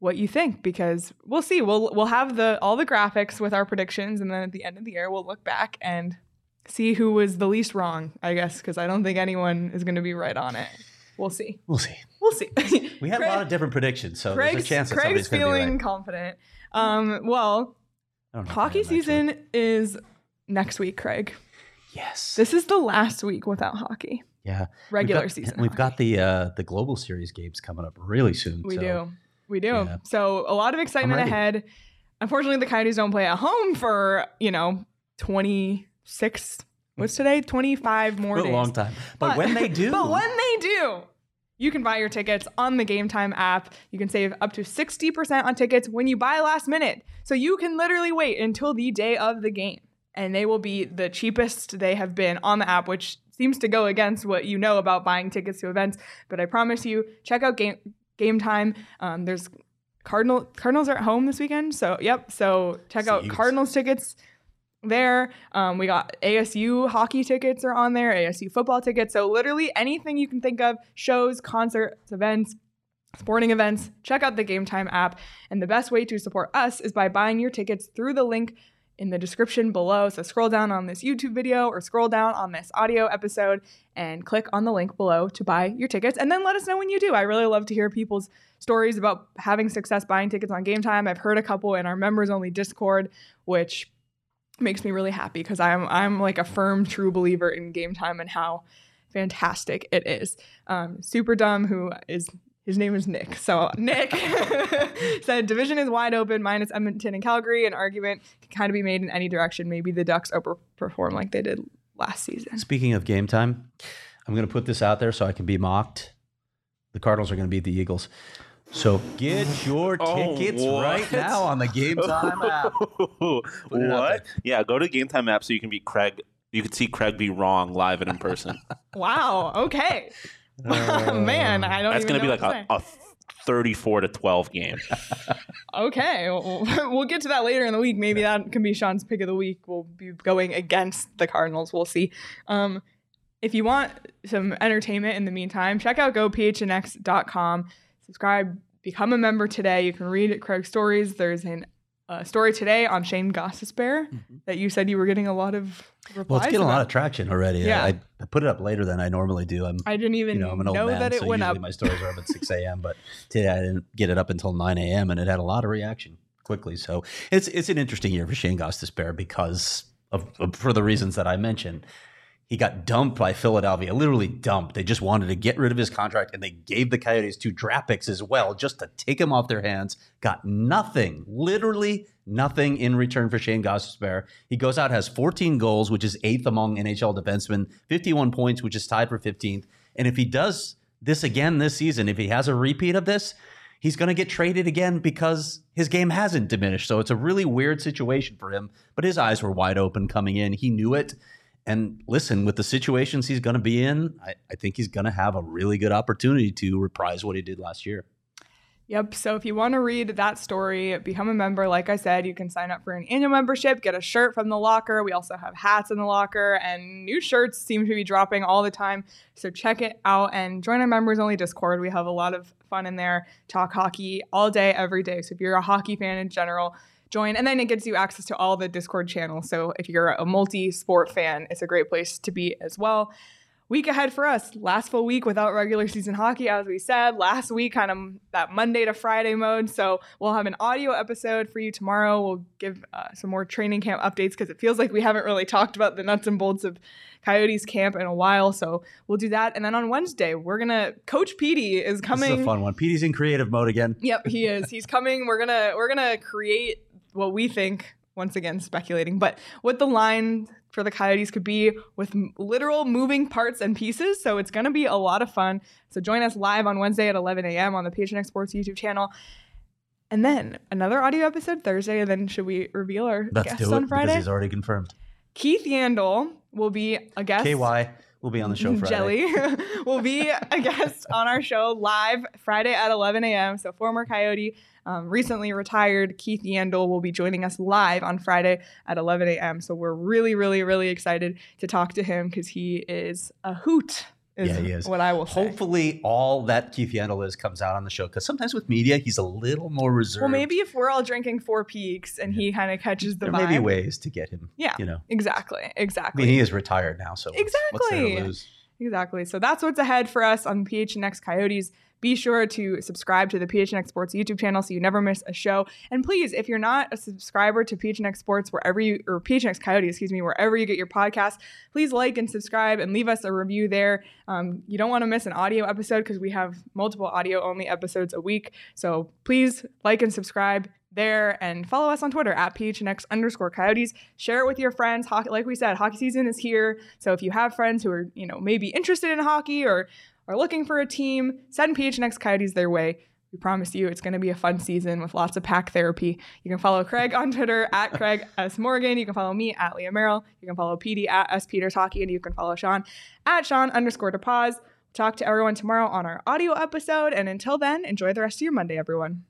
what you think because we'll see. We'll we'll have the all the graphics with our predictions, and then at the end of the year we'll look back and see who was the least wrong. I guess because I don't think anyone is going to be right on it. We'll see. We'll see. We'll see. We had a lot of different predictions, so Craig's, there's a chance that Craig's somebody's going be feeling right. confident. Um, well, I don't know if I hockey season is next week, Craig. Yes. This is the last week without hockey. yeah. Regular we've got, season. We've hockey. got the uh, the global series games coming up really soon. We so do. We do. yeah. So a lot of excitement ahead. Unfortunately, the Coyotes don't play at home for, you know, 26, what's today? 25 more a days. long time. But, when they do, But when they do, you can buy your tickets on the Game Time app. You can save up to 60% on tickets when you buy last minute. So you can literally wait until the day of the game. And they will be the cheapest they have been on the app, which seems to go against what you know about buying tickets to events. But I promise you, check out Game Game Time. Um, there's Cardinal Cardinals are at home this weekend, so yep. So check out. Cardinals tickets there. Um, we got ASU hockey tickets are on there, ASU football tickets. So literally anything you can think of, shows, concerts, events, sporting events, check out the Game Time app. And the best way to support us is by buying your tickets through the link in the description below. So scroll down on this YouTube video or scroll down on this audio episode and click on the link below to buy your tickets. And then let us know when you do. I really love to hear people's stories about having success buying tickets on game time. I've heard a couple in our members only Discord, which makes me really happy because I'm I'm like a firm true believer in game time and how fantastic it is. Um, Super dumb, who is his name is Nick. So Nick said division is wide open minus Edmonton and Calgary. An argument can kind of be made in any direction. Maybe the Ducks overperform like they did last season. Speaking of game time, I'm going to put this out there so I can be mocked. The Cardinals are going to beat the Eagles. So get your Oh, tickets what? right now on the Game Time app. what? Yeah, go to Game Time app so you can be Craig. You can see Craig be wrong live and in person. Wow. Okay. Man, I don't. That's gonna be like a, a 34 to 12 game. Okay, we'll, we'll get to that later in the week. Maybe that can be Sean's pick of the week. We'll be going against the Cardinals. We'll see. Um, if you want some entertainment in the meantime, check out gophnx.com. Subscribe, become a member today. You can read Craig's stories. There's an uh, story today on Shane Gostisbehere that you said you were getting a lot of replies. Well, it's getting a lot of traction already. Yeah. I, I put it up later than I normally do. I'm, I didn't even you know, I'm an old know man, that it so went usually up. my stories are up at 6 a.m. But today I didn't get it up until 9 a.m. and it had a lot of reaction quickly. So it's it's an interesting year for Shane Gostisbehere because of, of for the reasons that I mentioned. He got dumped by Philadelphia, literally dumped. They just wanted to get rid of his contract, and they gave the Coyotes two draft picks as well, just to take him off their hands. Got nothing, literally nothing in return for Shane Gostisbehere. He goes out, has 14 goals, which is eighth among NHL defensemen, 51 points, which is tied for 15th. And if he does this again this season, if he has a repeat of this, he's going to get traded again because his game hasn't diminished. So it's a really weird situation for him. But his eyes were wide open coming in. He knew it. And listen, with the situations he's going to be in, I, I think he's going to have a really good opportunity to reprise what he did last year. Yep. So if you want to read that story, become a member. Like I said, you can sign up for an annual membership, get a shirt from the locker. We also have hats in the locker, and new shirts seem to be dropping all the time. So check it out and join our members only Discord. We have a lot of fun in there, talk hockey all day, every day. So if you're a hockey fan in general, join. And then it gives you access to all the Discord channels. So if you're a multi sport fan, it's a great place to be as well week ahead for us. Last full week without regular season hockey, as we said. Last week, kind of that Monday to Friday mode. So we'll have an audio episode for you tomorrow. We'll give uh, some more training camp updates because it feels like we haven't really talked about the nuts and bolts of Coyotes camp in a while. So we'll do that. And then on Wednesday, we're gonna Coach Petey is coming. This is a fun one. Petey's in creative mode again. Yep, he is. He's coming. We're gonna we're gonna create what we think. Once again, speculating, but what the line for the Coyotes could be with literal moving parts and pieces. So it's going to be a lot of fun. So join us live on Wednesday at 11 a.m. on the PHNX Sports YouTube channel. And then another audio episode Thursday. And then should we reveal our Let's it on because he's already confirmed. Keith Yandle will be a guest. KY will be on the show Friday. Jelly will be a guest on our show live Friday at 11 a.m. So former Coyote, um, recently retired Keith Yandle will be joining us live on Friday at 11 a.m. So we're really, really, really excited to talk to him because he is a hoot. Is Yeah, he is. What I will say. Hopefully, all that Keith Yandle is comes out on the show because sometimes with media, he's a little more reserved. Well, maybe if we're all drinking Four Peaks and he kind of catches the there vibe. may be ways to get him. Yeah, you know. exactly, exactly. I exactly. mean, he is retired now, so what's- what's Exactly. lose? Exactly. So that's what's ahead for us on PHNX Coyotes. Be sure to subscribe to the PHNX Sports YouTube channel so you never miss a show. And please, if you're not a subscriber to PHNX Sports, wherever you, or PHNX Coyote, excuse me, wherever you get your podcast, please like and subscribe and leave us a review there. Um, you don't want to miss an audio episode because we have multiple audio only episodes a week. So please like and subscribe there and follow us on Twitter at PHNX underscore coyotes. Share it with your friends. Hockey, like we said, hockey season is here. So if you have friends who are, you know, maybe interested in hockey or are looking for a team, send PHNX coyotes their way. We promise you it's going to be a fun season with lots of pack therapy. You can follow Craig on Twitter at Craig S. Morgan. You can follow me at Leah Merrill. You can follow PD at S. Peters Hockey. And you can follow Sean at Sean underscore to pause. Talk to everyone tomorrow on our audio episode. And until then, enjoy the rest of your Monday, everyone.